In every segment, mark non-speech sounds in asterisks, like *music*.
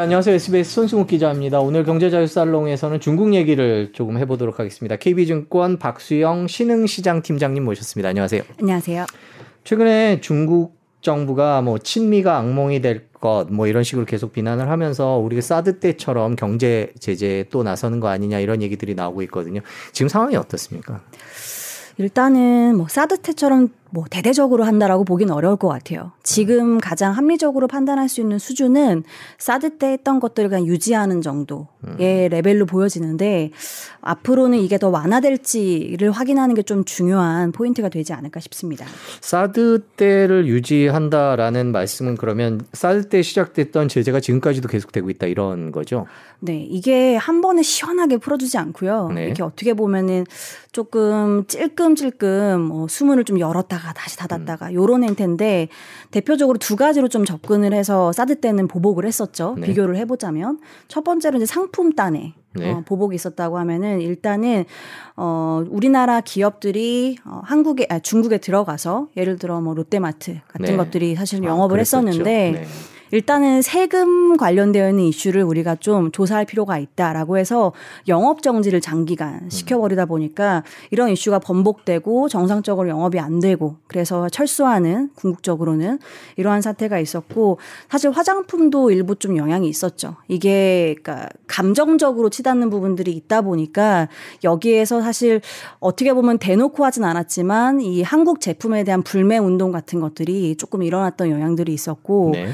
안녕하세요. SBS 손승욱 기자입니다. 오늘 경제자유살롱에서는 중국 얘기를 조금 해보도록 하겠습니다. KB증권 박수영 신흥시장 팀장님 모셨습니다. 안녕하세요. 안녕하세요. 최근에 중국 정부가 뭐 친미가 악몽이 될 것 뭐 이런 식으로 계속 비난을 하면서 우리가 사드 때처럼 경제 제재에 또 나서는 거 아니냐 이런 얘기들이 나오고 있거든요. 지금 상황이 어떻습니까? 일단은 뭐 사드 때처럼 뭐 대대적으로 한다라고 보기는 어려울 것 같아요. 지금 가장 합리적으로 판단할 수 있는 수준은 사드 때 했던 것들을 그냥 유지하는 정도의 음. 레벨로 보여지는데 앞으로는 이게 더 완화될지를 확인하는 게 좀 중요한 포인트가 되지 않을까 싶습니다. 사드 때를 유지한다라는 말씀은 그러면 사드 때 시작됐던 제재가 지금까지도 계속되고 있다 이런 거죠? 네, 이게 한 번에 시원하게 풀어주지 않고요. 네. 이렇게 어떻게 보면은 조금 찔끔찔끔 뭐 수문을 좀 열었다 열었다가 다시 닫았다가 음. 요런 행태인데 대표적으로 두 가지로 좀 접근을 해서 사드 때는 보복을 했었죠. 네. 비교를 해보자면 첫 번째로 이제 상품 단에 네. 어, 보복이 있었다고 하면은 일단은 어 우리나라 기업들이 어, 한국에 아, 중국에 들어가서 예를 들어 뭐 롯데마트 같은 네. 것들이 사실 아, 영업을 아, 했었는데. 네. 일단은 세금 관련되어 있는 이슈를 우리가 좀 조사할 필요가 있다라고 해서 영업 정지를 장기간 음. 시켜버리다 보니까 이런 이슈가 번복되고 정상적으로 영업이 안 되고 그래서 철수하는 궁극적으로는 이러한 사태가 있었고 사실 화장품도 일부 좀 영향이 있었죠. 이게 그러니까 감정적으로 치닫는 부분들이 있다 보니까 여기에서 사실 어떻게 보면 대놓고 하진 않았지만 이 한국 제품에 대한 불매 운동 같은 것들이 조금 일어났던 영향들이 있었고 네.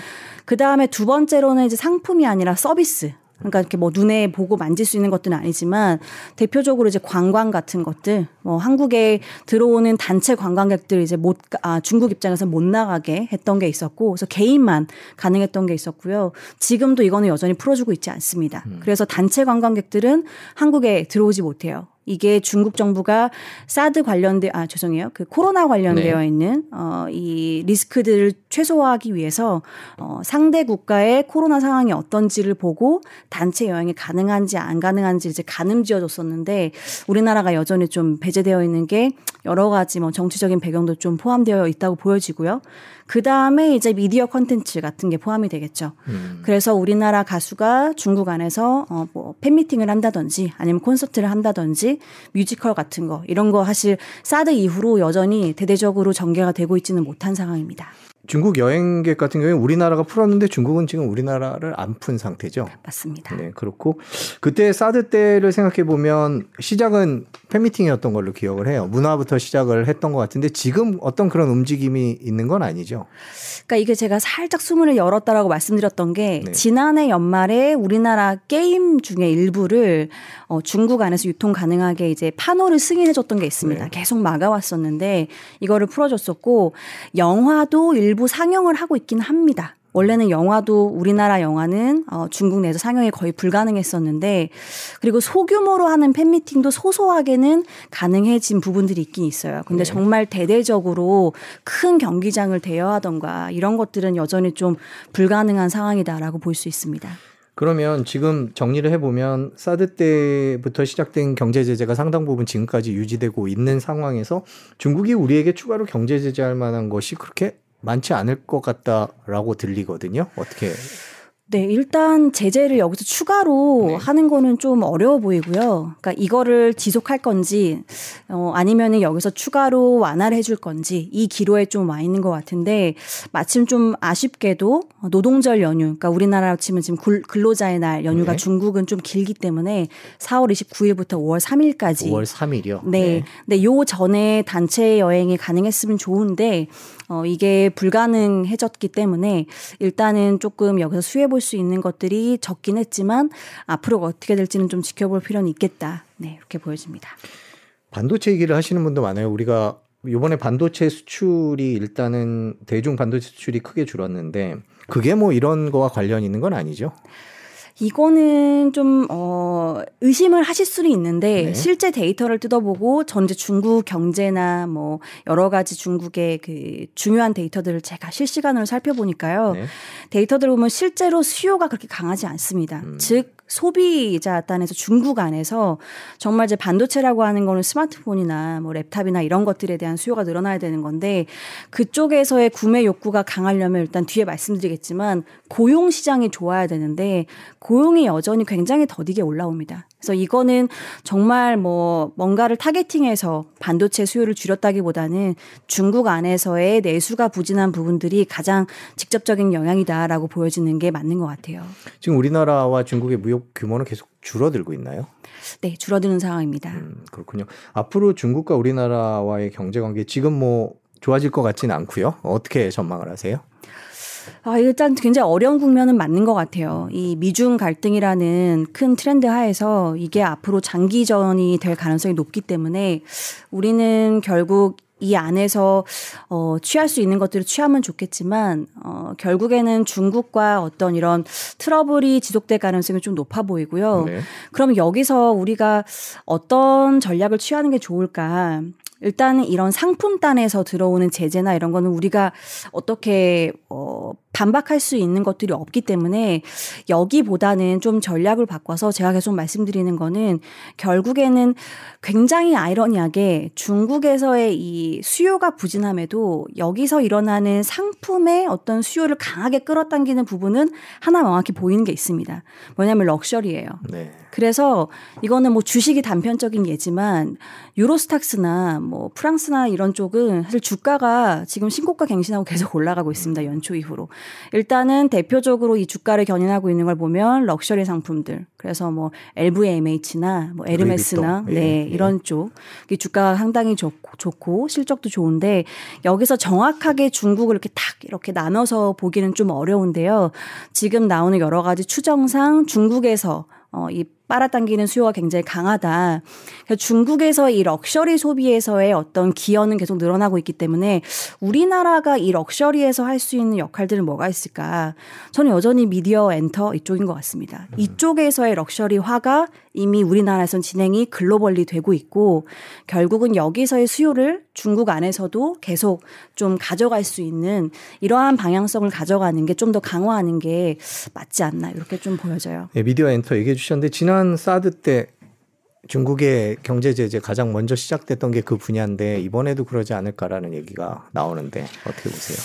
그 다음에 두 번째로는 이제 상품이 아니라 서비스. 그러니까 이렇게 뭐 눈에 보고 만질 수 있는 것들은 아니지만 대표적으로 이제 관광 같은 것들 뭐 한국에 들어오는 단체 관광객들 이제 못 아, 중국 입장에서 못 나가게 했던 게 있었고 그래서 개인만 가능했던 게 있었고요. 지금도 이거는 여전히 풀어주고 있지 않습니다. 음. 그래서 단체 관광객들은 한국에 들어오지 못해요. 이게 중국 정부가 사드 관련돼 아 죄송해요 그 코로나 관련되어 네. 있는 어이 리스크들을 최소화하기 위해서 어 상대 국가의 코로나 상황이 어떤지를 보고 단체 여행이 가능한지 안 가능한지 이제 가늠지어 줬었는데 우리나라가 여전히 좀 배제되어 있는 게 여러 가지 뭐 정치적인 배경도 좀 포함되어 있다고 보여지고요. 그 다음에 이제 미디어 컨텐츠 같은 게 포함이 되겠죠. 음. 그래서 우리나라 가수가 중국 안에서 어, 뭐 팬미팅을 한다든지 아니면 콘서트를 한다든지 뮤지컬 같은 거 이런 거 사실 사드 이후로 여전히 대대적으로 전개가 되고 있지는 못한 상황입니다. 중국 여행객 같은 경우에 우리나라가 풀었는데 중국은 지금 우리나라를 안 푼 상태죠. 맞습니다. 네, 그렇고 그때 사드 때를 생각해 보면 시작은 팬미팅이었던 걸로 기억을 해요. 문화부터 시작을 했던 것 같은데 지금 어떤 그런 움직임이 있는 건 아니죠. 그러니까 이게 제가 살짝 수문을 열었다라고 말씀드렸던 게 네. 지난해 연말에 우리나라 게임 중에 일부를 어, 중국 안에서 유통 가능하게 이제 판호를 승인해 줬던 게 있습니다. 네. 계속 막아왔었는데 이거를 풀어줬었고 영화도 일부 상영을 하고 있긴 합니다. 원래는 영화도 우리나라 영화는 어, 중국 내에서 상영이 거의 불가능했었는데 그리고 소규모로 하는 팬미팅도 소소하게는 가능해진 부분들이 있긴 있어요. 근데 네. 정말 대대적으로 큰 경기장을 대여하던가 이런 것들은 여전히 좀 불가능한 상황이다라고 볼 수 있습니다. 그러면 지금 정리를 해보면 사드 때부터 시작된 경제 제재가 상당 부분 지금까지 유지되고 있는 상황에서 중국이 우리에게 추가로 경제 제재할 만한 것이 그렇게 많지 않을 것 같다라고 들리거든요. 어떻게 네, 일단 제재를 여기서 추가로 네. 하는 거는 좀 어려워 보이고요. 그러니까 이거를 지속할 건지 어 아니면은 여기서 추가로 완화를 해줄 건지 이 기로에 좀 와 있는 것 같은데 마침 좀 아쉽게도 노동절 연휴, 그러니까 우리나라로 치면 지금 근로자의 날 연휴가 네. 중국은 좀 길기 때문에 4월 29일부터 5월 3일까지 5월 3일이요. 네, 네, 요 전에 단체 여행이 가능했으면 좋은데 어 이게 불가능해졌기 때문에 일단은 조금 여기서 수혜 볼 수 있는 것들이 적긴 했지만 앞으로 어떻게 될지는 좀 지켜볼 필요는 있겠다. 네, 이렇게 보여집니다. 반도체 얘기를 하시는 분도 많아요. 우리가 이번에 반도체 수출이 일단은 대중 반도체 수출이 크게 줄었는데 그게 뭐 이런 거와 관련 있는 건 아니죠? 이거는 좀, 어, 의심을 하실 수는 있는데, 네. 실제 데이터를 뜯어보고 전체 중국 경제나 뭐, 여러 가지 중국의 그 중요한 데이터들을 제가 실시간으로 살펴보니까요. 네. 데이터들 보면 실제로 수요가 그렇게 강하지 않습니다. 음. 즉, 소비자 단에서 중국 안에서 정말 이제 반도체라고 하는 거는 스마트폰이나 뭐 랩탑이나 이런 것들에 대한 수요가 늘어나야 되는 건데 그쪽에서의 구매 욕구가 강하려면 일단 뒤에 말씀드리겠지만 고용 시장이 좋아야 되는데 고용이 여전히 굉장히 더디게 올라옵니다. 그래서 이거는 정말 뭐 뭔가를 타겟팅해서 반도체 수요를 줄였다기보다는 중국 안에서의 내수가 부진한 부분들이 가장 직접적인 영향이다라고 보여지는 게 맞는 것 같아요. 지금 우리나라와 중국의 무역 규모는 계속 줄어들고 있나요? 네, 줄어드는 상황입니다. 음, 그렇군요. 앞으로 중국과 우리나라와의 경제 관계 지금 뭐 좋아질 것 같지는 않고요. 어떻게 전망을 하세요? 아, 일단 굉장히 어려운 국면은 맞는 것 같아요. 이 미중 갈등이라는 큰 트렌드 하에서 이게 앞으로 장기전이 될 가능성이 높기 때문에 우리는 결국 이 안에서 어, 취할 수 있는 것들을 취하면 좋겠지만 어, 결국에는 중국과 어떤 이런 트러블이 지속될 가능성이 좀 높아 보이고요. 네. 그럼 여기서 우리가 어떤 전략을 취하는 게 좋을까? 일단은 이런 상품단에서 들어오는 제재나 이런 거는 우리가 어떻게 어 반박할 수 있는 것들이 없기 때문에 여기보다는 좀 전략을 바꿔서 제가 계속 말씀드리는 거는 결국에는 굉장히 아이러니하게 중국에서의 이 수요가 부진함에도 여기서 일어나는 상품의 어떤 수요를 강하게 끌어당기는 부분은 하나 명확히 보이는 게 있습니다. 뭐냐면 럭셔리예요. 네. 그래서 이거는 뭐 주식이 단편적인 예지만 유로스탁스나 뭐 프랑스나 이런 쪽은 사실 주가가 지금 신고가 갱신하고 계속 올라가고 있습니다. 연초 이후로. 일단은 대표적으로 이 주가를 견인하고 있는 걸 보면 럭셔리 상품들. 그래서 뭐 LVMH나 뭐 에르메스나 예, 네, 예. 이런 쪽. 주가가 상당히 좋고, 좋고 실적도 좋은데 여기서 정확하게 중국을 이렇게 탁 이렇게 나눠서 보기는 좀 어려운데요. 지금 나오는 여러 가지 추정상 중국에서 어, 이 빨아당기는 수요가 굉장히 강하다. 중국에서 이 럭셔리 소비에서의 어떤 기여는 계속 늘어나고 있기 때문에 우리나라가 이 luxury에서 할 수 있는 역할들은 뭐가 있을까? 저는 여전히 미디어 엔터 이쪽인 것 같습니다. 음. 이쪽에서의 luxury화가 이미 우리나라에선 진행이 글로벌리 되고 있고 결국은 여기서의 수요를 중국 안에서도 계속 좀 가져갈 수 있는 이러한 방향성을 가져가는 게 좀 더 강화하는 게 맞지 않나 이렇게 좀 보여져요. 네, 미디어 엔터 얘기해 주셨는데 지난 사드 때 중국의 경제 제재 가장 먼저 시작됐던 게 그 분야인데 이번에도 그러지 않을까라는 얘기가 나오는데 어떻게 보세요?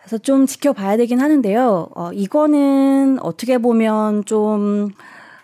그래서 좀 지켜봐야 되긴 하는데요. 어, 이거는 어떻게 보면 좀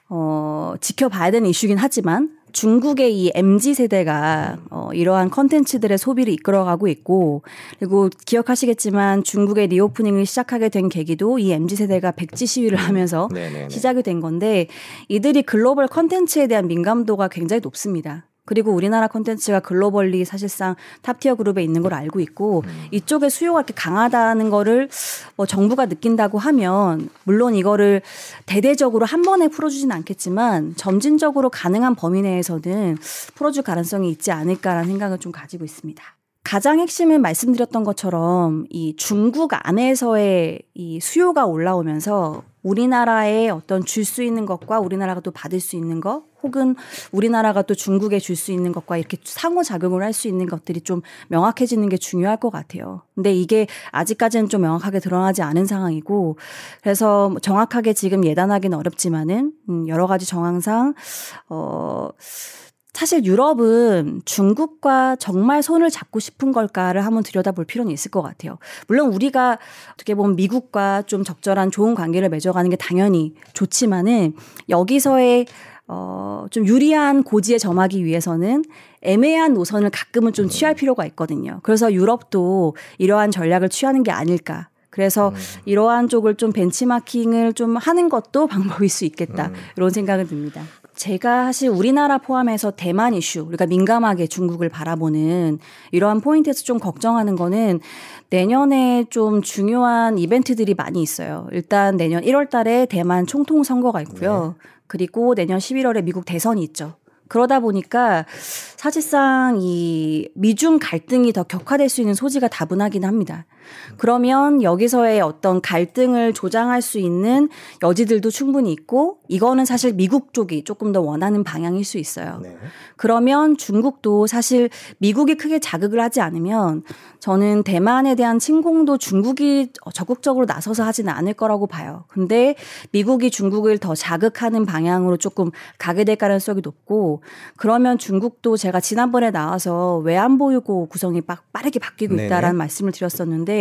어, 지켜봐야 되는 이슈긴 하지만 중국의 이 MZ 세대가 어, 이러한 컨텐츠들의 소비를 이끌어가고 있고 그리고 기억하시겠지만 중국의 reopening을 시작하게 된 계기도 이 MZ 세대가 백지 시위를 하면서 네네네. 시작이 된 건데 이들이 글로벌 컨텐츠에 대한 민감도가 굉장히 높습니다. 그리고 우리나라 콘텐츠가 globally 사실상 top tier 그룹에 있는 걸 알고 있고 음. 이쪽에 수요가 이렇게 강하다는 거를 뭐 정부가 느낀다고 하면 물론 이거를 대대적으로 한 번에 풀어주지는 않겠지만 점진적으로 가능한 범위 내에서는 풀어줄 가능성이 있지 않을까라는 생각을 좀 가지고 있습니다. 가장 핵심은 말씀드렸던 것처럼 이 중국 안에서의 이 수요가 올라오면서 우리나라에 어떤 줄 수 있는 것과 우리나라가 또 받을 수 있는 것 혹은 우리나라가 또 중국에 줄 수 있는 것과 이렇게 상호작용을 할 수 있는 것들이 좀 명확해지는 게 중요할 것 같아요. 근데 이게 아직까지는 좀 명확하게 드러나지 않은 상황이고 그래서 정확하게 지금 예단하기는 어렵지만은 음 여러 가지 정황상 어 사실 유럽은 중국과 정말 손을 잡고 싶은 걸까를 한번 들여다볼 필요는 있을 것 같아요. 물론 우리가 어떻게 보면 미국과 좀 적절한 좋은 관계를 맺어가는 게 당연히 좋지만은 여기서의 어, 좀 유리한 고지에 점하기 위해서는 애매한 노선을 가끔은 좀 취할 필요가 있거든요. 그래서 유럽도 이러한 전략을 취하는 게 아닐까. 그래서 음. 이러한 쪽을 좀 벤치마킹을 좀 하는 것도 *laughs* 방법일 수 있겠다. 음. 이런 생각을 듭니다. 제가 사실 우리나라 포함해서 대만 이슈, 우리가 민감하게 중국을 바라보는 이러한 포인트에서 좀 걱정하는 거는 내년에 좀 중요한 이벤트들이 많이 있어요. 일단 내년 1월 달에 대만 총통 선거가 있고요. 네. 그리고 내년 11월에 미국 대선이 있죠. 그러다 보니까 사실상 이 미중 갈등이 더 격화될 수 있는 소지가 다분하긴 합니다. 그러면 여기서의 어떤 갈등을 조장할 수 있는 여지들도 충분히 있고 이거는 사실 미국 쪽이 조금 더 원하는 방향일 수 있어요. 네. 그러면 중국도 사실 미국이 크게 자극을 하지 않으면 저는 대만에 대한 침공도 중국이 적극적으로 나서서 하지는 않을 거라고 봐요. 근데 미국이 중국을 더 자극하는 방향으로 조금 가게 될 가능성이 높고 그러면 중국도 제가 지난번에 나와서 외환보유고 구성이 빠르게 바뀌고 있다라는 네네. 말씀을 드렸었는데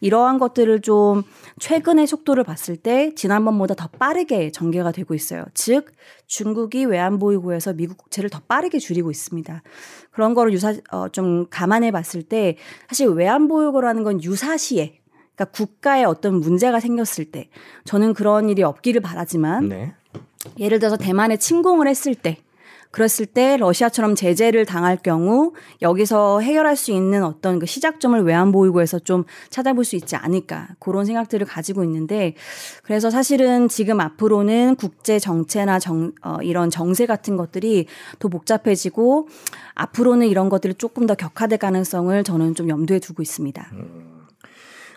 이러한 것들을 좀 최근의 속도를 봤을 때 지난번보다 더 빠르게 전개가 되고 있어요. 즉 중국이 외환보유고에서 미국 국채를 더 빠르게 줄이고 있습니다. 그런 거를 유사 어, 좀 감안해 봤을 때 사실 외환보유고라는 건 유사시에 그러니까 국가에 어떤 문제가 생겼을 때 저는 그런 일이 없기를 바라지만 네. 예를 들어서 대만에 침공을 했을 때 그랬을 때 러시아처럼 제재를 당할 경우 여기서 해결할 수 있는 어떤 그 시작점을 외환 보유고에서 좀 찾아볼 수 있지 않을까 그런 생각들을 가지고 있는데 그래서 사실은 지금 앞으로는 국제 정체나 정, 어, 이런 정세 같은 것들이 더 복잡해지고 앞으로는 이런 것들이 조금 더 격화될 가능성을 저는 좀 염두에 두고 있습니다. 음,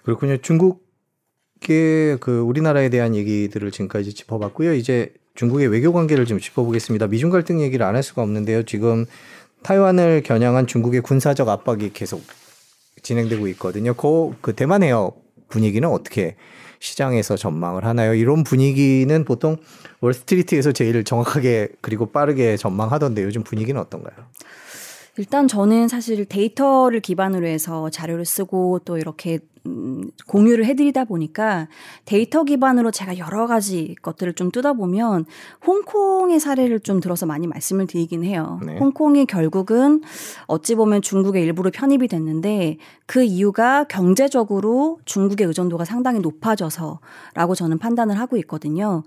그렇군요. 중국의 그 우리나라에 대한 얘기들을 지금까지 짚어봤고요. 이제 중국의 외교 관계를 좀 짚어보겠습니다. 미중 갈등 얘기를 안 할 수가 없는데요. 지금 타이완을 겨냥한 중국의 군사적 압박이 계속 진행되고 있거든요. 그, 그 대만 해협 분위기는 어떻게 시장에서 전망을 하나요? 이런 분위기는 보통 월스트리트에서 제일 정확하게 그리고 빠르게 전망하던데 요즘 분위기는 어떤가요? 일단 저는 사실 데이터를 기반으로 해서 자료를 쓰고 또 이렇게 음, 공유를 해드리다 보니까 데이터 기반으로 제가 여러 가지 것들을 좀 뜯어보면 홍콩의 사례를 좀 들어서 많이 말씀을 드리긴 해요. 네. 홍콩이 결국은 어찌 보면 중국의 일부로 편입이 됐는데 그 이유가 경제적으로 중국의 의존도가 상당히 높아져서라고 저는 판단을 하고 있거든요.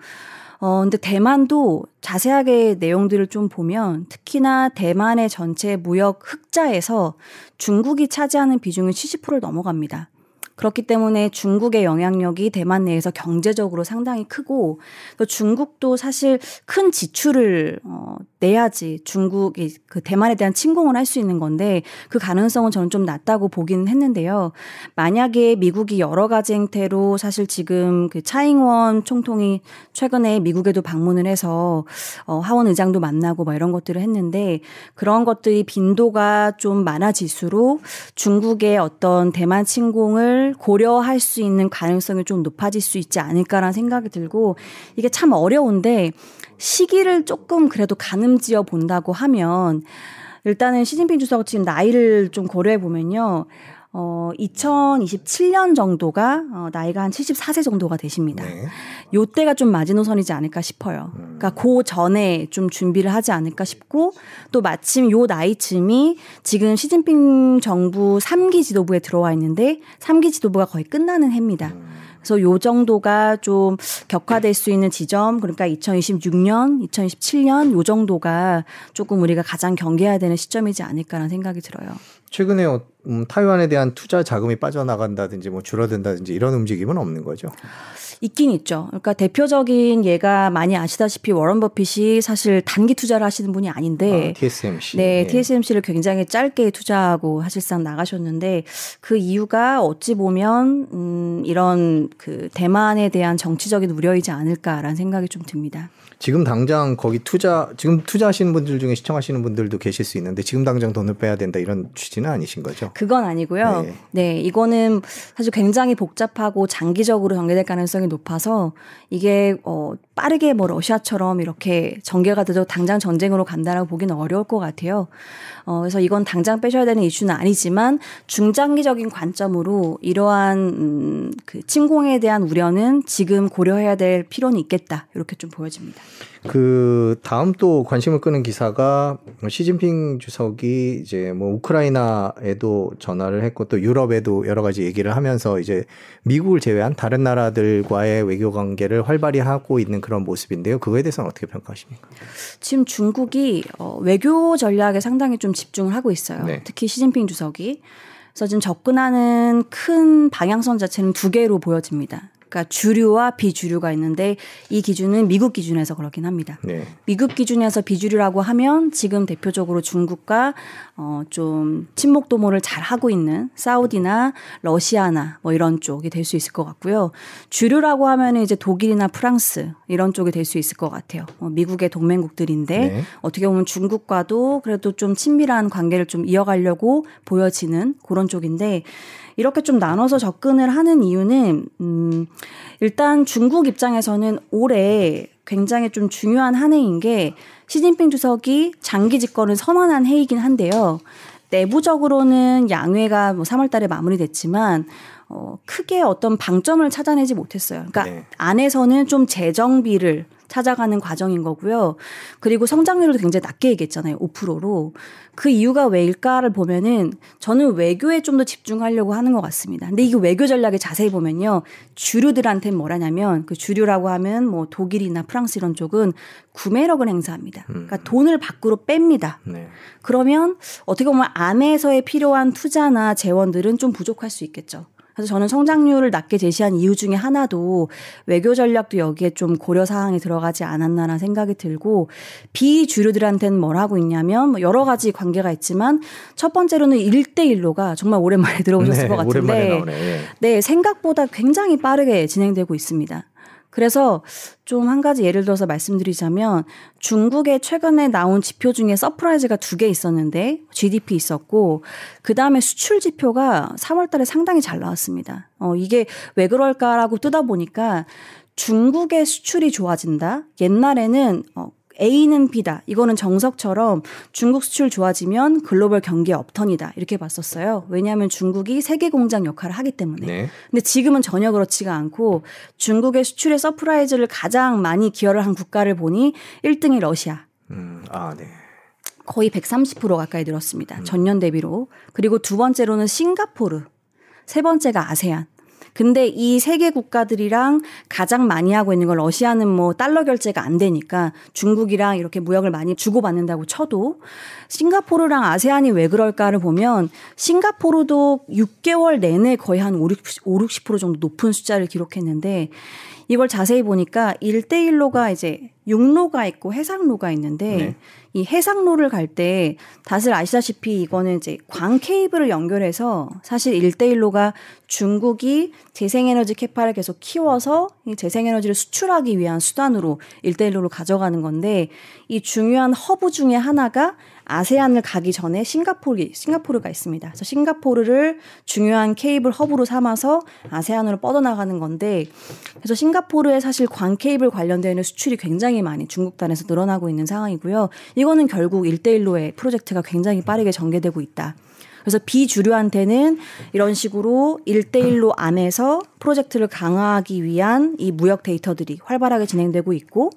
어, 근데 대만도 자세하게 내용들을 좀 보면 특히나 대만의 전체 무역 흑자에서 중국이 차지하는 비중이 70%를 넘어갑니다. 그렇기 때문에 중국의 영향력이 대만 내에서 경제적으로 상당히 크고 또 중국도 사실 큰 지출을 어, 내야지 중국이 그 대만에 대한 침공을 할 수 있는 건데 그 가능성은 저는 좀 낮다고 보기는 했는데요. 만약에 미국이 여러 가지 행태로 사실 지금 그 차잉원 총통이 최근에 미국에도 방문을 해서 어, 하원 의장도 만나고 뭐 이런 것들을 했는데 그런 것들이 빈도가 좀 많아질수록 중국의 어떤 대만 침공을 고려할 수 있는 가능성이 좀 높아질 수 있지 않을까라는 생각이 들고 이게 참 어려운데 시기를 조금 그래도 가늠지어 본다고 하면 일단은 시진핑 주석 지금 나이를 좀 고려해 보면요. 어, 2027년 정도가 어, 나이가 한 74세 정도가 되십니다. 네. 요때가 좀 마지노선이지 않을까 싶어요. 음. 그러니까 그 전에 좀 준비를 하지 않을까 싶고 또 마침 요 나이쯤이 지금 시진핑 정부 3기 지도부에 들어와 있는데 3기 지도부가 거의 끝나는 해입니다. 음. 그래서 요 정도가 좀 격화될 수 있는 지점 그러니까 2026년, 2027년 요 정도가 조금 우리가 가장 경계해야 되는 시점이지 않을까라는 생각이 들어요. 최근에 어, 음, 타이완에 대한 투자 자금이 빠져나간다든지 뭐 줄어든다든지 이런 움직임은 없는 거죠. 있긴 있죠. 그러니까 대표적인 예가 많이 아시다시피 워런 버핏이 사실 단기 투자를 하시는 분이 아닌데 아, TSMC. 네, 네, TSMC를 굉장히 짧게 투자하고 사실상 나가셨는데 그 이유가 어찌 보면 음 이런 그 대만에 대한 정치적인 우려이지 않을까라는 생각이 좀 듭니다. 지금 당장 거기 투자 지금 투자하시는 분들 중에 시청하시는 분들도 계실 수 있는데 지금 당장 돈을 빼야 된다 이런 취지는 아니신 거죠? 그건 아니고요. 네, 네 이거는 사실 굉장히 복잡하고 장기적으로 전개될 가능성이 높아서 이게 어 빠르게 뭐 러시아처럼 이렇게 전개가 돼도 당장 전쟁으로 간다라고 보기는 어려울 것 같아요. 어, 그래서 이건 당장 빼셔야 되는 이슈는 아니지만 중장기적인 관점으로 이러한 음, 그 침공에 대한 우려는 지금 고려해야 될 필요는 있겠다 이렇게 좀 보여집니다. 그 다음 또 관심을 끄는 기사가 시진핑 주석이 이제 뭐 우크라이나에도 전화를 했고 또 유럽에도 여러 가지 얘기를 하면서 이제 미국을 제외한 다른 나라들과의 외교 관계를 활발히 하고 있는 그런 모습인데요. 그거에 대해서는 어떻게 평가하십니까? 지금 중국이 어, 외교 전략에 상당히 좀 집중을 하고 있어요. 네. 특히 시진핑 주석이. 그래서 지금 접근하는 큰 방향성 자체는 두 개로 보여집니다. 그러니까 주류와 비주류가 있는데 이 기준은 미국 기준에서 그렇긴 합니다. 네. 미국 기준에서 비주류라고 하면 지금 대표적으로 중국과 어, 좀 친목 도모를 잘 하고 있는 사우디나 러시아나 뭐 이런 쪽이 될 수 있을 것 같고요. 주류라고 하면은 이제 독일이나 프랑스 이런 쪽이 될 수 있을 것 같아요. 어, 미국의 동맹국들인데 네. 어떻게 보면 중국과도 그래도 좀 친밀한 관계를 좀 이어가려고 보여지는 그런 쪽인데 이렇게 좀 나눠서 접근을 하는 이유는 음 일단 중국 입장에서는 올해 굉장히 좀 중요한 한 해인 게 시진핑 주석이 장기 집권을 선언한 해이긴 한데요. 내부적으로는 양회가 뭐 3월 달에 마무리됐지만 어 크게 어떤 방점을 찾아내지 못했어요. 그러니까 네. 안에서는 좀 재정비를 찾아가는 과정인 거고요. 그리고 성장률도 굉장히 낮게 얘기했잖아요. 5%로. 그 이유가 왜일까를 보면은 저는 외교에 좀 더 집중하려고 하는 것 같습니다. 근데 이게 외교 전략에 자세히 보면요. 주류들한테는 뭐라냐면 그 주류라고 하면 뭐 독일이나 프랑스 이런 쪽은 구매력을 행사합니다. 그러니까 음. 돈을 밖으로 뺍니다. 네. 그러면 어떻게 보면 안에서의 필요한 투자나 재원들은 좀 부족할 수 있겠죠. 그래서 저는 성장률을 낮게 제시한 이유 중에 하나도 외교 전략도 여기에 좀 고려 사항이 들어가지 않았나라는 생각이 들고 비주류들한테는 뭘 하고 있냐면 뭐 여러 가지 관계가 있지만 첫 번째로는 1대1로가 정말 오랜만에 *laughs* 들어보셨을 네, 것 같은데 예. 네, 생각보다 굉장히 빠르게 진행되고 있습니다. 그래서 좀 한 가지 예를 들어서 말씀드리자면 중국의 최근에 나온 지표 중에 surprise가 두 개 있었는데 GDP 있었고 그 다음에 수출 지표가 3월 달에 상당히 잘 나왔습니다. 어, 이게 왜 그럴까라고 뜯어 보니까 중국의 수출이 좋아진다. 옛날에는 어, A는 B다. 이거는 정석처럼 중국 수출 좋아지면 글로벌 경기 upturn이다. 이렇게 봤었어요. 왜냐하면 중국이 세계 공장 역할을 하기 때문에. 네. 근데 지금은 전혀 그렇지가 않고 중국의 수출의 surprise를 가장 많이 기여를 한 국가를 보니 1등이 러시아. 음, 아, 네. 거의 130% 가까이 늘었습니다. 음. 전년 대비로. 그리고 두 번째로는 싱가포르. 세 번째가 아세안. 근데 이 세 개 국가들이랑 가장 많이 하고 있는 건 러시아는 뭐 달러 결제가 안 되니까 중국이랑 이렇게 무역을 많이 주고받는다고 쳐도 싱가포르랑 아세안이 왜 그럴까를 보면 싱가포르도 6개월 내내 거의 한 5, 60% 정도 높은 숫자를 기록했는데 이걸 자세히 보니까 1대1로가 이제 육로가 있고 해상로가 있는데 네. 이 해상로를 갈 때 다들 아시다시피 이거는 이제 광 케이블을 연결해서 사실 1대1로가 중국이 재생에너지 capa를 계속 키워서 이 재생에너지를 수출하기 위한 수단으로 1대1로를 가져가는 건데 이 중요한 허브 중에 하나가 아세안을 가기 전에 싱가포르 싱가포르가 있습니다. 그래서 싱가포르를 중요한 케이블 허브로 삼아서 아세안으로 뻗어나가는 건데 그래서 싱가포르에 사실 광 케이블 관련되는 수출이 굉장히 많이 중국단에서 늘어나고 있는 상황이고요. 이거는 결국 일대일로의 프로젝트가 굉장히 빠르게 전개되고 있다. 그래서 비주류한테는 이런 식으로 일대일로 안에서 프로젝트를 강화하기 위한 이 무역 데이터들이 활발하게 진행되고 있고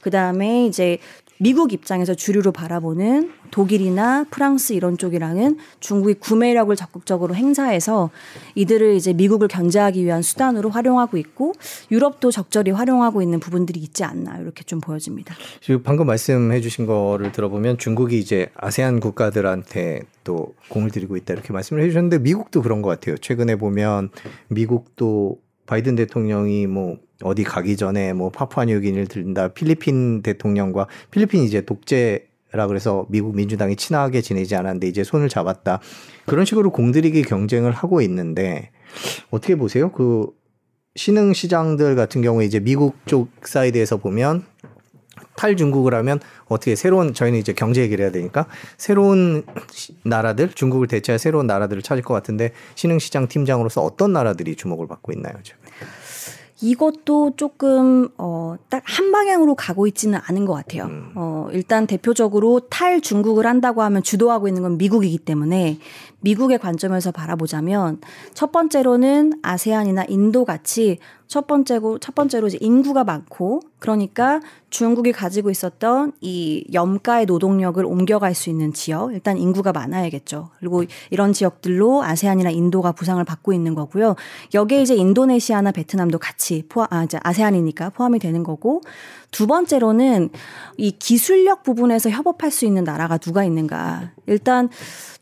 그 다음에 이제 미국 입장에서 주류로 바라보는 독일이나 프랑스 이런 쪽이랑은 중국이 구매력을 적극적으로 행사해서 이들을 이제 미국을 견제하기 위한 수단으로 활용하고 있고 유럽도 적절히 활용하고 있는 부분들이 있지 않나 이렇게 좀 보여집니다. 지금 방금 말씀해 주신 거를 들어보면 중국이 이제 아세안 국가들한테 또 공을 들이고 있다 이렇게 말씀을 해 주셨는데 미국도 그런 것 같아요. 최근에 보면 미국도 바이든 대통령이 뭐 어디 가기 전에 뭐 파푸아뉴기니를 들린다 필리핀 대통령과 필리핀 이제 독재 라 그래서 미국 민주당이 친하게 지내지 않았는데 이제 손을 잡았다 그런 식으로 공들이기 경쟁을 하고 있는데 어떻게 보세요? 그 신흥 시장들 같은 경우에 이제 미국 쪽 사이드에서 보면 탈중국을 하면 어떻게 새로운 저희는 이제 경제 얘기를 해야 되니까 새로운 나라들 중국을 대체할 새로운 나라들을 찾을 것 같은데 신흥시장 팀장으로서 어떤 나라들이 주목을 받고 있나요? 지금? 이것도 조금 어, 딱 한 방향으로 가고 있지는 않은 것 같아요. 음. 어, 일단 대표적으로 탈 중국을 한다고 하면 주도하고 있는 건 미국이기 때문에 미국의 관점에서 바라보자면 첫 번째로는 아세안이나 인도 같이 첫 번째고 첫 번째로 이제 인구가 많고 그러니까 중국이 가지고 있었던 이 염가의 노동력을 옮겨갈 수 있는 지역 일단 인구가 많아야겠죠. 그리고 이런 지역들로 아세안이나 인도가 부상을 받고 있는 거고요. 여기에 이제 인도네시아나 베트남도 같이 포함 아 이제 아세안이니까 포함이 되는 거고 두 번째로는 이 기술력 부분에서 협업할 수 있는 나라가 누가 있는가. 일단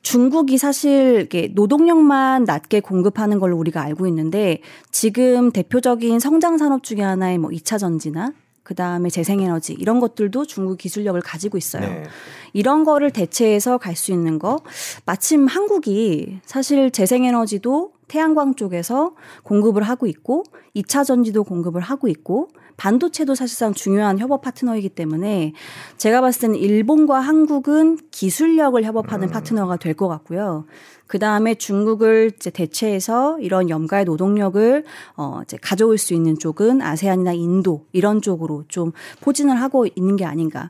중국이 사실 이게 노동력만 낮게 공급하는 걸로 우리가 알고 있는데 지금 대표적 기술적인 성장 산업 중에 하나의 뭐 2차 전지나 그 다음에 재생에너지 이런 것들도 중국 기술력을 가지고 있어요. 네. 이런 거를 대체해서 갈 수 있는 거 마침 한국이 사실 재생에너지도 태양광 쪽에서 공급을 하고 있고 2차 전지도 공급을 하고 있고 반도체도 사실상 중요한 협업 파트너이기 때문에 제가 봤을 때는 일본과 한국은 기술력을 협업하는 음. 파트너가 될 것 같고요. 그 다음에 중국을 이제 대체해서 이런 염가의 노동력을 어 이제 가져올 수 있는 쪽은 아세안이나 인도 이런 쪽으로 좀 포진을 하고 있는 게 아닌가.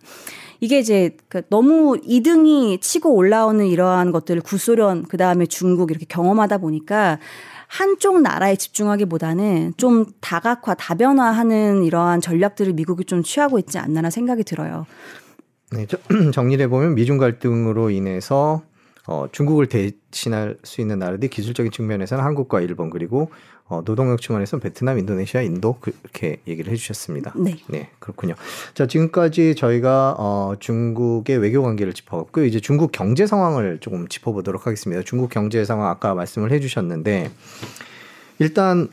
이게 이제 그 너무 2등이 치고 올라오는 이러한 것들을 구소련 그 다음에 중국 이렇게 경험하다 보니까 한쪽 나라에 집중하기보다는 좀 다각화, 다변화하는 이러한 전략들을 미국이 좀 취하고 있지 않나라는 생각이 들어요. 네, *clears throat* 정리해 보면 미중 갈등으로 인해서 어, 중국을 대신할 수 있는 나라들이 기술적인 측면에서는 한국과 일본 그리고 어, 노동력 측면에서는 베트남, 인도네시아, 인도 그렇게 얘기를 해주셨습니다. 네. 네, 그렇군요. 자, 지금까지 저희가 어, 중국의 외교 관계를 짚어봤고요. 이제 중국 경제 상황을 조금 짚어보도록 하겠습니다. 중국 경제 상황 아까 말씀을 해주셨는데 일단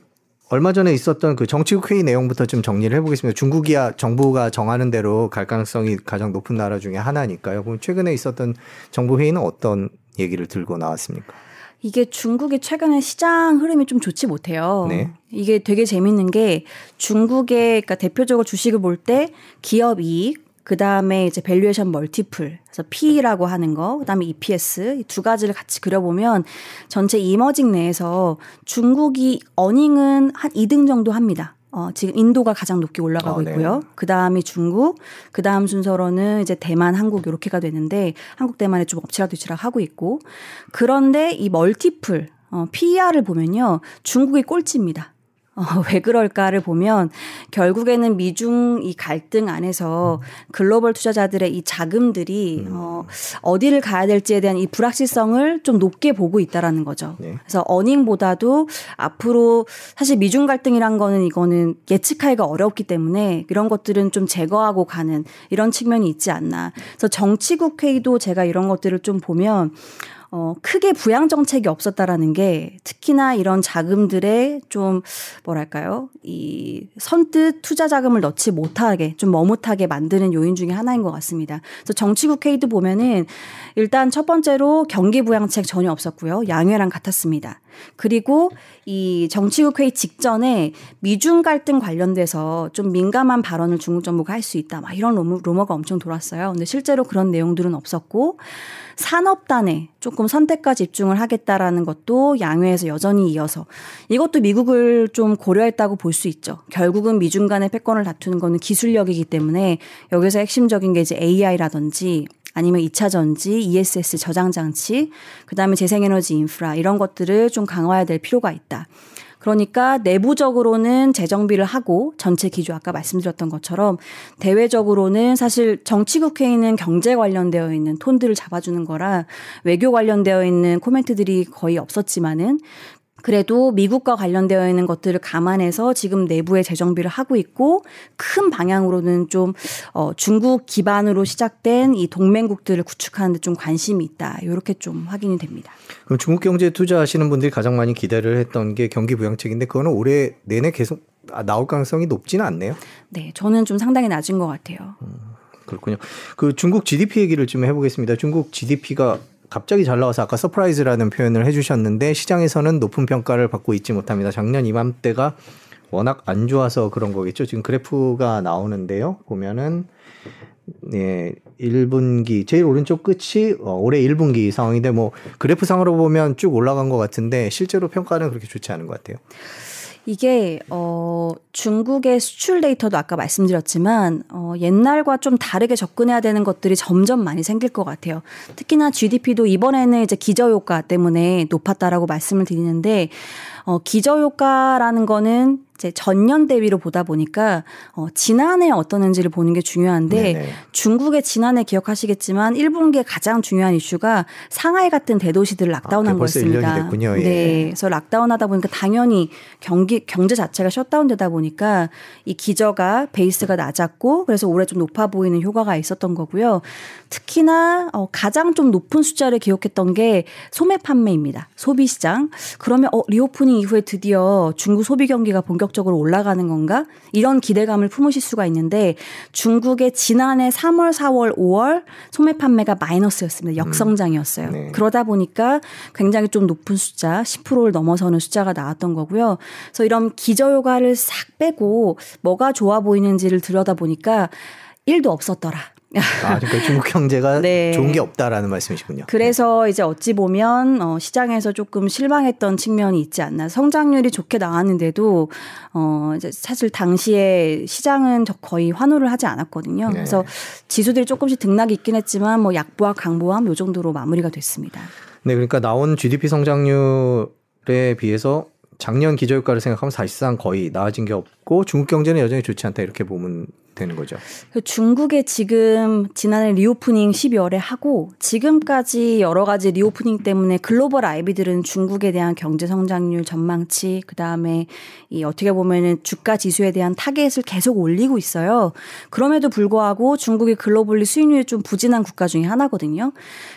얼마 전에 있었던 그 정치국 회의 내용부터 좀 정리를 해보겠습니다. 중국이야 정부가 정하는 대로 갈 가능성이 가장 높은 나라 중에 하나니까요. 그럼 최근에 있었던 정부 회의는 어떤 얘기를 들고 나왔습니까? 이게 중국이 최근에 시장 흐름이 좀 좋지 못해요. 네. 이게 되게 재밌는 게 중국의 그러니까 대표적으로 주식을 볼 때 기업 이익, 그 다음에 이제 valuation multiple, 그래서 P라고 하는 거, 그 다음에 EPS 이두 가지를 같이 그려보면 전체 emerging 내에서 중국이 earning은 한 2등 정도 합니다. 어, 지금 인도가 가장 높게 올라가고 아, 네. 있고요. 그 다음이 중국, 그 다음 순서로는 이제 대만, 한국 이렇게가 되는데 한국, 대만에 좀 엎치락뒤치락 하고 있고 그런데 이 멀티플 어, PER을 보면요 중국이 꼴찌입니다. 어, *laughs* 왜 그럴까를 보면 결국에는 미중 이 갈등 안에서 글로벌 투자자들의 이 자금들이 음. 어, 어디를 가야 될지에 대한 이 불확실성을 좀 높게 보고 있다라는 거죠. 네. 그래서 어닝보다도 앞으로 사실 미중 갈등이란 거는 이거는 예측하기가 어렵기 때문에 이런 것들은 좀 제거하고 가는 이런 측면이 있지 않나. 그래서 정치국 회의도 제가 이런 것들을 좀 보면 어, 크게 부양 정책이 없었다라는 게 특히나 이런 자금들의 좀 뭐랄까요 이 선뜻 투자 자금을 넣지 못하게 좀 머뭇하게 만드는 요인 중에 하나인 것 같습니다. 그래서 정치 국 회의도 보면은 일단 첫 번째로 경기 부양책 전혀 없었고요 양회랑 같았습니다. 그리고 이 정치국 회의 직전에 미중 갈등 관련돼서 좀 민감한 발언을 중국 정부가 할 수 있다 막 이런 루머, 루머 가 엄청 돌았어요. 근데 실제로 그런 내용들은 없었고 산업단에 조금 선택과 집중을 하겠다라는 것도 양회에서 여전히 이어서 이것도 미국을 좀 고려했다고 볼 수 있죠. 결국은 미중 간의 패권을 다투는 거는 기술력이기 때문에 여기서 핵심적인 게 이제 AI라든지 아니면 2차 전지, ESS 저장 장치, 그다음에 재생에너지 인프라 이런 것들을 좀 강화해야 될 필요가 있다. 그러니까 내부적으로는 재정비를 하고 전체 기조 아까 말씀드렸던 것처럼 대외적으로는 사실 정치국회의는 경제 관련되어 있는 톤들을 잡아주는 거라 외교 관련되어 있는 코멘트들이 거의 없었지만은 그래도 미국과 관련되어 있는 것들을 감안해서 지금 내부의 재정비를 하고 있고 큰 방향으로는 좀 어, 중국 기반으로 시작된 이 동맹국들을 구축하는 데 좀 관심이 있다. 이렇게 좀 확인이 됩니다. 그럼 중국 경제에 투자하시는 분들이 가장 많이 기대를 했던 게 경기 부양책인데 그거는 올해 내내 계속 아, 나올 가능성이 높지는 않네요. 네, 저는 좀 상당히 낮은 것 같아요. 음, 그렇군요. 그 중국 GDP 얘기를 좀 해보겠습니다. 중국 GDP가 갑자기 잘 나와서 아까 surprise라는 표현을 해주셨는데 시장에서는 높은 평가를 받고 있지 못합니다. 작년 이맘때가 워낙 안 좋아서 그런 거겠죠. 지금 그래프가 나오는데요. 보면은 네, 1분기 제일 오른쪽 끝이 어, 올해 1분기 상황인데 뭐 그래프상으로 보면 쭉 올라간 것 같은데 실제로 평가는 그렇게 좋지 않은 것 같아요. 이게 어 중국의 수출 데이터도 아까 말씀드렸지만 어 옛날과 좀 다르게 접근해야 되는 것들이 점점 많이 생길 것 같아요. 특히나 GDP도 이번에는 이제 기저 효과 때문에 높았다라고 말씀을 드리는데 어 기저 효과라는 거는 이제 전년 대비로 보다 보니까 어, 지난해 어떠는지를 보는 게 중요한데 네네. 중국의 지난해 기억하시겠지만 1분기에 가장 중요한 이슈가 상하이 같은 대도시들을 락다운한 아, 거였습니다. 예. 네, 그래서 lockdown하다 보니까 당연히 경기 경제 자체가 셧다운되다 보니까 이 기저가 베이스가 낮았고 그래서 올해 좀 높아 보이는 효과가 있었던 거고요. 특히나 어, 가장 좀 높은 숫자를 기록했던 게 소매 판매입니다. 소비 시장. 그러면 어 reopening reopening 이후에 드디어 중국 소비 경기가 본격 적으로 올라가는 건가? 이런 기대감을 품으실 수가 있는데 중국의 지난해 3월, 4월, 5월 소매 판매가 마이너스였습니다. 역성장이었어요. 음. 네. 그러다 보니까 굉장히 좀 높은 숫자, 10%를 넘어서는 숫자가 나왔던 거고요. 그래서 이런 기저효과를 싹 빼고 뭐가 좋아 보이는지를 들여다 보니까 1도 없었더라. 아, 그러니까 중국 경제가 *laughs* 네. 좋은 게 없다라는 말씀이시군요. 그래서 이제 어찌 보면 어, 시장에서 조금 실망했던 측면이 있지 않나. 성장률이 좋게 나왔는데도 어, 이제 사실 당시에 시장은 거의 환호를 하지 않았거든요. 네. 그래서 지수들이 조금씩 등락이 있긴 했지만 뭐 약보와 강보함 요 정도로 마무리가 됐습니다. 네, 그러니까 나온 GDP 성장률에 비해서 작년 기저효과를 생각하면 사실상 거의 나아진 게 없고 중국 경제는 여전히 좋지 않다 이렇게 보면 되는 거죠. 그 중국에 지금 지난해 reopening 12월에 하고 지금까지 여러 가지 reopening 때문에 글로벌 IB들은 중국에 대한 경제 성장률 전망치 그다음에 이 어떻게 보면은 주가 지수에 대한 타겟을 계속 올리고 있어요. 그럼에도 불구하고 중국이 globally 수익률이 좀 부진한 국가 중에 하나거든요.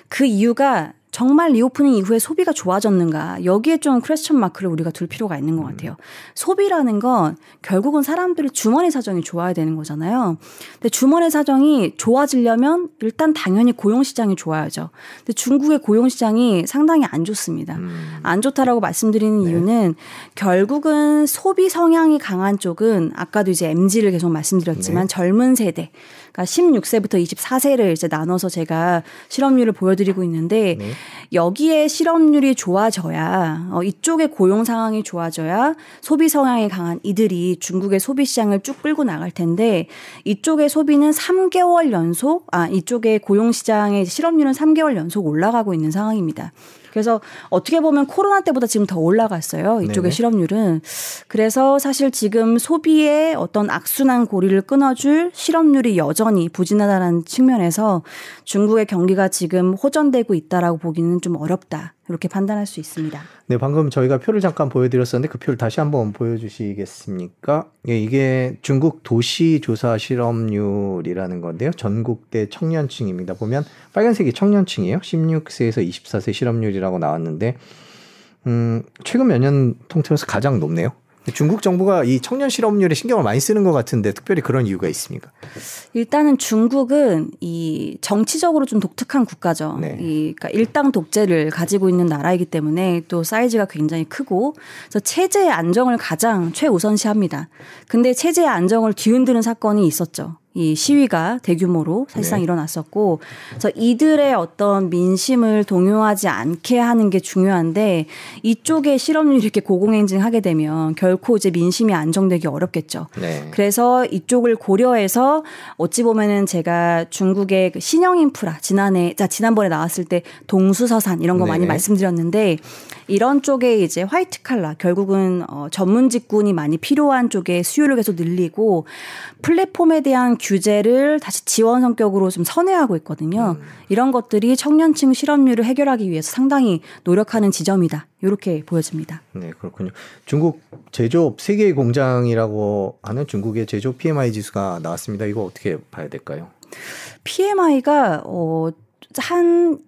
그 이유가 정말 reopening 이후에 소비가 좋아졌는가 여기에 좀 크레스천 마크를 우리가 둘 필요가 있는 것 같아요. 소비라는 건 결국은 사람들의 주머니 사정이 좋아야 되는 거잖아요. 근데 주머니 사정이 좋아지려면 일단 당연히 고용 시장이 좋아야죠. 근데 중국의 고용 시장이 상당히 안 좋습니다. 음. 안 좋다라고 말씀드리는 네. 이유는 결국은 소비 성향이 강한 쪽은 아까도 이제 MZ를 계속 말씀드렸지만 네. 젊은 세대 그러니까 16세부터 24세를 이제 나눠서 제가 실업률을 보여드리고 있는데 네. 여기에 실업률이 좋아져야 어, 이쪽의 고용 상황이 좋아져야 소비 성향이 강한 이들이 중국의 소비 시장을 쭉 끌고 나갈 텐데 이쪽의 소비는 3개월 연속 아 이쪽의 고용 시장의 실업률은 3개월 연속 올라가고 있는 상황입니다. 그래서 어떻게 보면 코로나 때보다 지금 더 올라갔어요. 이쪽의 네네. 실업률은. 그래서 사실 지금 소비의 어떤 악순환 고리를 끊어줄 실업률이 여전히 부진하다는 측면에서 중국의 경기가 지금 호전되고 있다라고 보기는 좀 어렵다. 이렇게 판단할 수 있습니다. 네, 방금 저희가 표를 잠깐 보여드렸었는데 그 표를 다시 한번 보여주시겠습니까? 예, 이게 중국 도시 조사 실업률이라는 건데요. 전국대 청년층입니다. 보면 빨간색이 청년층이에요. 16세에서 24세 실업률이라고 나왔는데, 음, 최근 몇 년 통틀어서 가장 높네요. 중국 정부가 이 청년 실업률에 신경을 많이 쓰는 것 같은데 특별히 그런 이유가 있습니까? 일단은 중국은 이 정치적으로 좀 독특한 국가죠. 네. 이 그러니까 일당 독재를 가지고 있는 나라이기 때문에 또 사이즈가 굉장히 크고 그래서 체제의 안정을 가장 최우선시합니다. 근데 체제의 안정을 뒤흔드는 사건이 있었죠. 이 시위가 대규모로 사실상 네. 일어났었고 그래서 이들의 어떤 민심을 동요하지 않게 하는 게 중요한데 이쪽에 실업률이 이렇게 고공행진하게 되면 결코 이제 민심이 안정되기 어렵겠죠. 네. 그래서 이쪽을 고려해서 어찌 보면은 제가 중국의 그 신형 인프라 지난해 자 지난번에 나왔을 때 동수서산 이런 거 네. 많이 말씀드렸는데 이런 쪽에 이제 화이트 칼라 결국은 어 전문 직군이 많이 필요한 쪽에 수요를 계속 늘리고 플랫폼에 대한 규제를 다시 지원 성격으로 좀 선회하고 있거든요. 음. 이런 것들이 청년층 실업률을 해결하기 위해서 상당히 노력하는 지점이다. 이렇게 보여집니다. 네, 그렇군요. 중국 제조업 세계 공장이라고 하는 중국의 제조업 PMI 지수가 나왔습니다. 이거 어떻게 봐야 될까요? PMI가 어 한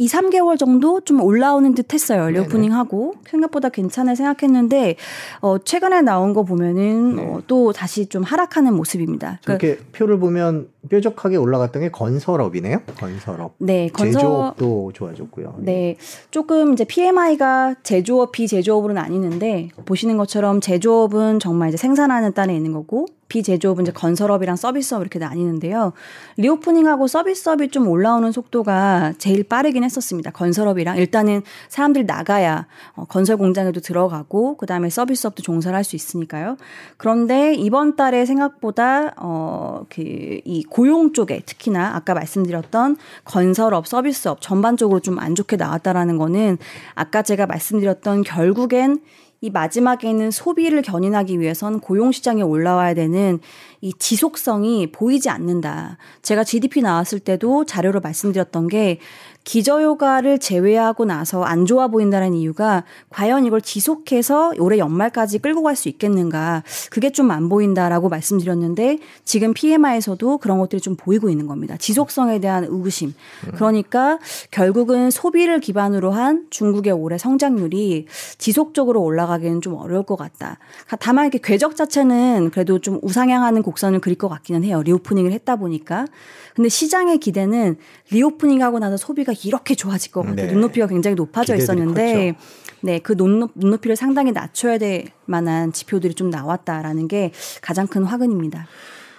2, 3개월 정도 좀 올라오는 듯 했어요. reopening 하고. 생각보다 괜찮아 생각했는데, 어, 최근에 나온 거 보면은, 네. 어, 또 다시 좀 하락하는 모습입니다. 그렇게 그러니까, 표를 보면 뾰족하게 올라갔던 게 건설업이네요. 건설업. 네, 건설... 제조업도 좋아졌고요. 네. 네. 조금 이제 PMI가 제조업, 비제조업으로 나뉘는데, 보시는 것처럼 제조업은 정말 이제 생산하는 단에 있는 거고, 비제조업은 이제 건설업이랑 서비스업 이렇게 나뉘는데요. 리오프닝하고 서비스업이 좀 올라오는 속도가 제일 빠르긴 했었습니다. 건설업이랑 일단은 사람들이 나가야 어, 건설 공장에도 들어가고 그다음에 서비스업도 종사를 할 수 있으니까요. 그런데 이번 달에 생각보다 어그 이 고용 쪽에 특히나 아까 말씀드렸던 건설업, 서비스업 전반적으로 좀 안 좋게 나왔다라는 거는 아까 제가 말씀드렸던 결국엔 이 마지막에는 소비를 견인하기 위해선 고용 시장에 올라와야 되는 이 지속성이 보이지 않는다. 제가 GDP 나왔을 때도 자료로 말씀드렸던 게 기저효과를 제외하고 나서 안 좋아 보인다는 이유가 과연 이걸 지속해서 올해 연말까지 끌고 갈 수 있겠는가 그게 좀 안 보인다라고 말씀드렸는데 지금 PMI에서도 그런 것들이 좀 보이고 있는 겁니다. 지속성에 대한 의구심. 음. 그러니까 결국은 소비를 기반으로 한 중국의 올해 성장률이 지속적으로 올라가기는 좀 어려울 것 같다. 다만 이렇게 궤적 자체는 그래도 좀 우상향하는 곡선을 그릴 것 같기는 해요. reopening을 했다 보니까. 근데 시장의 기대는 reopening 하고 나서 소비가 이렇게 좋아질 것 같아요. 네. 눈높이가 굉장히 높아져 있었는데 컸죠. 네, 그 눈높, 눈높이를 상당히 낮춰야 될 만한 지표들이 좀 나왔다라는 게 가장 큰 화근입니다.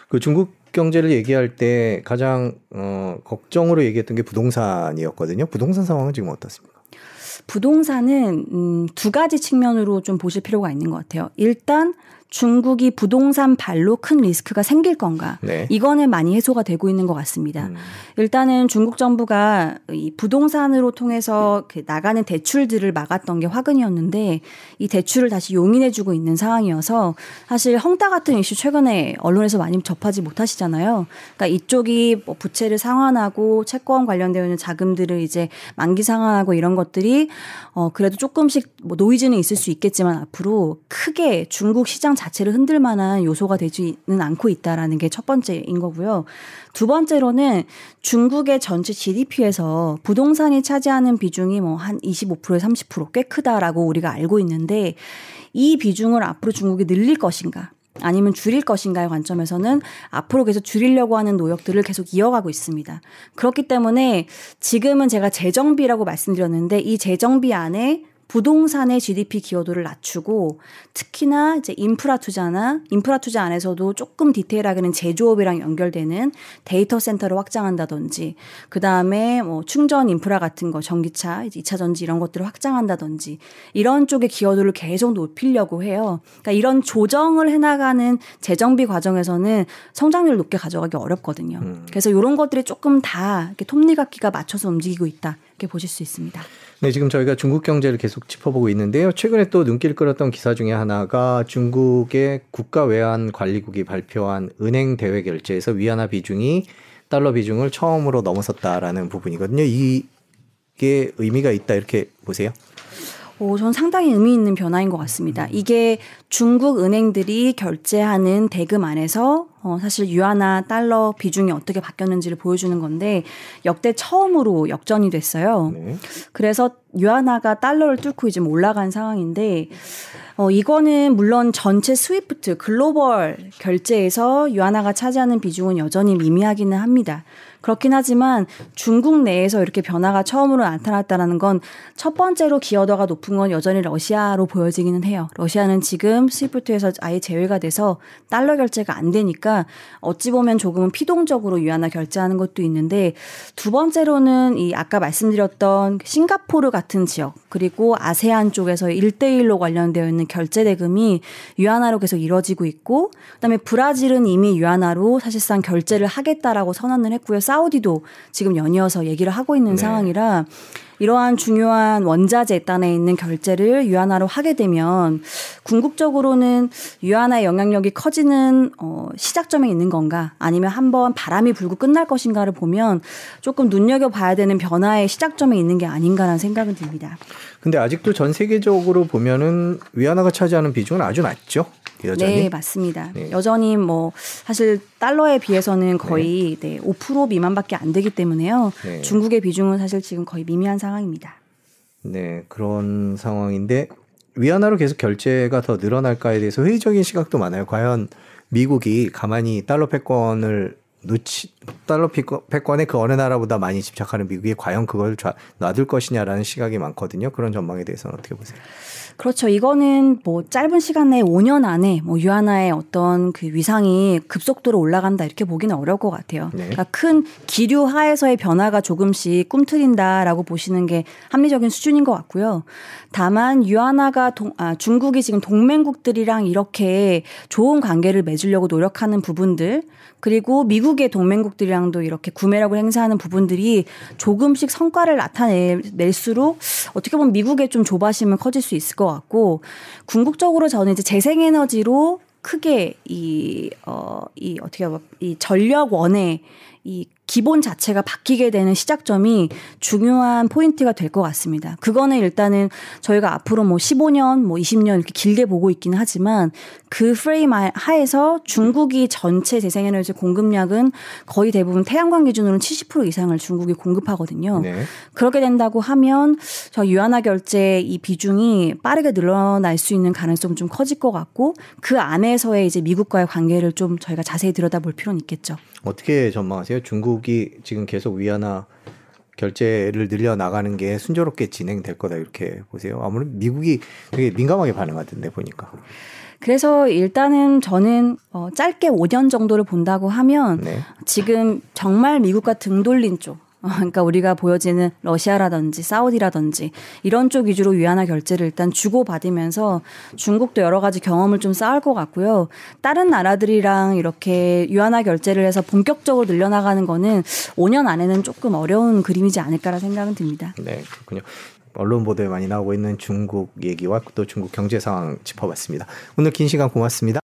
그 중국 경제를 얘기할 때 가장 어, 걱정으로 얘기했던 게 부동산이었거든요. 부동산 상황은 지금 어떻습니까? 부동산은 음, 두 가지 측면으로 좀 보실 필요가 있는 것 같아요. 일단 중국이 부동산 발로 큰 리스크가 생길 건가? 네. 이거는 많이 해소가 되고 있는 것 같습니다. 음. 일단은 중국 정부가 이 부동산으로 통해서 그 나가는 대출들을 막았던 게 화근이었는데 이 대출을 다시 용인해주고 있는 상황이어서 사실 헝다 같은 이슈 최근에 언론에서 많이 접하지 못하시잖아요. 그러니까 이쪽이 뭐 부채를 상환하고 채권 관련되어 있는 자금들을 이제 만기 상환하고 이런 것들이 어 그래도 조금씩 뭐 노이즈는 있을 수 있겠지만 앞으로 크게 중국 시장 자체를 흔들 만한 요소가 되지는 않고 있다라는 게 첫 번째인 거고요. 두 번째로는 중국의 전체 GDP에서 부동산이 차지하는 비중이 뭐 한 25%에 30%꽤 크다라고 우리가 알고 있는데 이 비중을 앞으로 중국이 늘릴 것인가? 아니면 줄일 것인가의 관점에서는 앞으로 계속 줄이려고 하는 노력들을 계속 이어가고 있습니다. 그렇기 때문에 지금은 제가 재정비라고 말씀드렸는데 이 재정비 안에 부동산의 GDP 기여도를 낮추고 특히나 이제 인프라 투자나 인프라 투자 안에서도 조금 디테일하게는 제조업이랑 연결되는 데이터 센터를 확장한다든지 그 다음에 뭐 충전 인프라 같은 거 전기차, 이제 2차 전지 이런 것들을 확장한다든지 이런 쪽의 기여도를 계속 높이려고 해요. 그러니까 이런 조정을 해 나가는 재정비 과정에서는 성장률 높게 가져가기 어렵거든요. 음. 그래서 이런 것들이 조금 다 이렇게 톱니각기가 맞춰서 움직이고 있다 이렇게 보실 수 있습니다. 네, 지금 저희가 중국 경제를 계속 짚어보고 있는데요. 최근에 또 눈길 끌었던 기사 중에 하나가 중국의 국가외환관리국이 발표한 은행 대외 결제에서 위안화 비중이 달러 비중을 처음으로 넘어섰다라는 부분이거든요. 이게 의미가 있다 이렇게 보세요. 오, 전 상당히 의미 있는 변화인 것 같습니다. 이게 중국 은행들이 결제하는 대금 안에서 어, 사실 유화나 달러 비중이 어떻게 바뀌었는지를 보여주는 건데 역대 처음으로 역전이 됐어요. 네. 그래서 유화나가 달러를 뚫고 이제 올라간 상황인데 어, 이거는 물론 전체 스위프트 글로벌 결제에서 유화나가 차지하는 비중은 여전히 미미하기는 합니다. 그렇긴 하지만 중국 내에서 이렇게 변화가 처음으로 나타났다라는 건 첫 번째로 기여도가 높은 건 여전히 러시아로 보여지기는 해요. 러시아는 지금 스위프트에서 아예 제외가 돼서 달러 결제가 안 되니까 어찌 보면 조금은 피동적으로 유한화 결제하는 것도 있는데 두 번째로는 이 아까 말씀드렸던 싱가포르 같은 지역 그리고 아세안 쪽에서 일대일로 관련되어 있는 결제 대금이 유한화로 계속 이뤄지고 있고 그다음에 브라질은 이미 유한화로 사실상 결제를 하겠다라고 선언을 했고요. 사우디도 지금 연이어서 얘기를 하고 있는 네. 상황이라 이러한 중요한 원자재 단에 있는 결제를 유한화로 하게 되면 궁극적으로는 유한화의 영향력이 커지는 어, 시작점에 있는 건가 아니면 한번 바람이 불고 끝날 것인가를 보면 조금 눈여겨 봐야 되는 변화의 시작점에 있는 게 아닌가라는 생각은 듭니다. 근데 아직도 전 세계적으로 보면은 위안화가 차지하는 비중은 아주 낮죠. 여전히. 네, 맞습니다. 네. 여전히 뭐 사실 달러에 비해서는 거의 네. 네, 5% 미만밖에 안 되기 때문에요. 네. 중국의 비중은 사실 지금 거의 미미한 상황입니다. 네, 그런 상황인데 위안화로 계속 결제가 더 늘어날까에 대해서 회의적인 시각도 많아요. 과연 미국이 가만히 달러 패권을 놓치 달러 패권에 그 어느 나라보다 많이 집착하는 미국이 과연 그걸 놔둘 것이냐라는 시각이 많거든요. 그런 전망에 대해서는 어떻게 보세요? 그렇죠. 이거는 뭐 짧은 시간 내에 5년 안에 뭐 유한화의 어떤 그 위상이 급속도로 올라간다 이렇게 보기는 어려울 것 같아요. 네. 그러니까 큰 기류 하에서의 변화가 조금씩 꿈틀인다라고 보시는 게 합리적인 수준인 것 같고요. 다만 유한화가 동, 아, 중국이 지금 동맹국들이랑 이렇게 좋은 관계를 맺으려고 노력하는 부분들 그리고 미국 의 동맹국들이랑도 이렇게 구매력을 행사하는 부분들이 조금씩 성과를 나타낼수록 어떻게 보면 미국의 좀 조바심은 커질 수 있을 것 같고 궁극적으로 저는 이제 재생에너지로 크게 이, 어, 이 어떻게 이 전력원의 이 기본 자체가 바뀌게 되는 시작점이 중요한 포인트가 될 것 같습니다. 그거는 일단은 저희가 앞으로 뭐 15년, 뭐 20년 이렇게 길게 보고 있기는 하지만 그 프레임 하에서 중국이 전체 재생에너지 공급량은 거의 대부분 태양광 기준으로는 70% 이상을 중국이 공급하거든요. 네. 그렇게 된다고 하면 저 유한화 결제 이 비중이 빠르게 늘어날 수 있는 가능성 좀 커질 것 같고 그 안에서의 이제 미국과의 관계를 좀 저희가 자세히 들여다볼 필요는 있겠죠. 어떻게 전망하세요? 중국이 지금 계속 위안화 결제를 늘려 나가는 게 순조롭게 진행될 거다 이렇게 보세요. 아무래도 미국이 되게 민감하게 반응하던데 보니까. 그래서 일단은 저는 어, 짧게 5년 정도를 본다고 하면 네. 지금 정말 미국과 등 돌린 쪽 어, *laughs* 그러니까 우리가 보여지는 러시아라든지 사우디라든지 이런 쪽 위주로 위안화 결제를 일단 주고 받으면서 중국도 여러 가지 경험을 좀 쌓을 것 같고요. 다른 나라들이랑 이렇게 위안화 결제를 해서 본격적으로 늘려나가는 거는 5년 안에는 조금 어려운 그림이지 않을까라 생각은 듭니다. 네, 그렇군요. 언론 보도에 많이 나오고 있는 중국 얘기와 또 중국 경제 상황 짚어봤습니다. 오늘 긴 시간 고맙습니다.